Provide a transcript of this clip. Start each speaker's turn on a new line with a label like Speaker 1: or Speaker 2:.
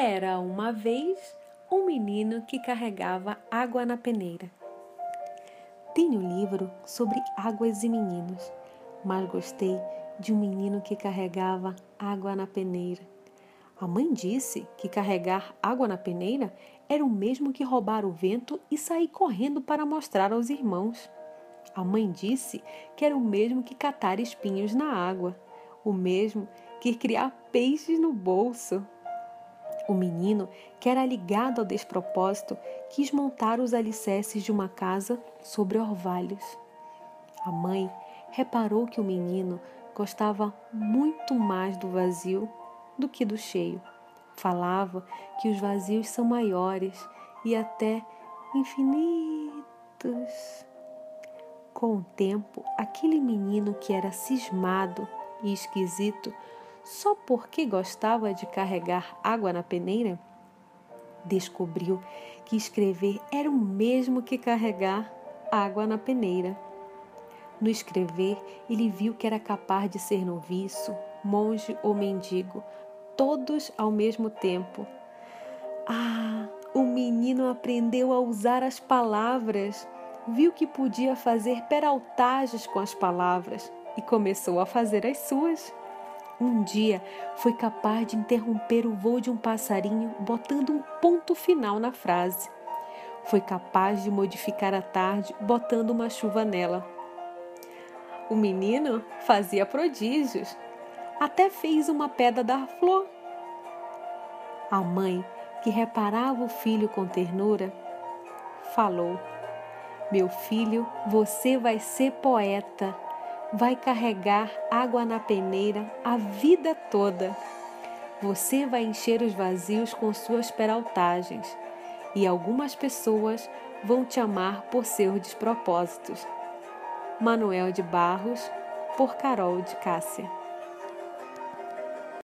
Speaker 1: Era uma vez um menino que carregava água na peneira. Tenho um livro sobre águas e meninos, mas gostei de um menino que carregava água na peneira. A mãe disse que carregar água na peneira era o mesmo que roubar o vento e sair correndo para mostrar aos irmãos. A mãe disse que era o mesmo que catar espinhos na água, o mesmo que criar peixes no bolso. O menino, que era ligado ao despropósito, quis montar os alicerces de uma casa sobre orvalhos. A mãe reparou que o menino gostava muito mais do vazio do que do cheio. Falava que os vazios são maiores e até infinitos. Com o tempo, aquele menino que era cismado e esquisito só porque gostava de carregar água na peneira, descobriu que escrever era o mesmo que carregar água na peneira. No escrever, ele viu que era capaz de ser noviço, monge ou mendigo, todos ao mesmo tempo. Ah, o menino aprendeu a usar as palavras, viu que podia fazer peraltagens com as palavras e começou a fazer as suas. Um dia foi capaz de interromper o voo de um passarinho botando um ponto final na frase. Foi capaz de modificar a tarde botando uma chuva nela. O menino fazia prodígios, até fez uma pedra dar flor. A mãe, que reparava o filho com ternura, falou: Meu filho, você vai ser poeta, vai carregar água na peneira a vida toda. Você vai encher os vazios com suas peraltagens, e algumas pessoas vão te amar por seus despropósitos. Manuel de Barros, por Carol de Cássia.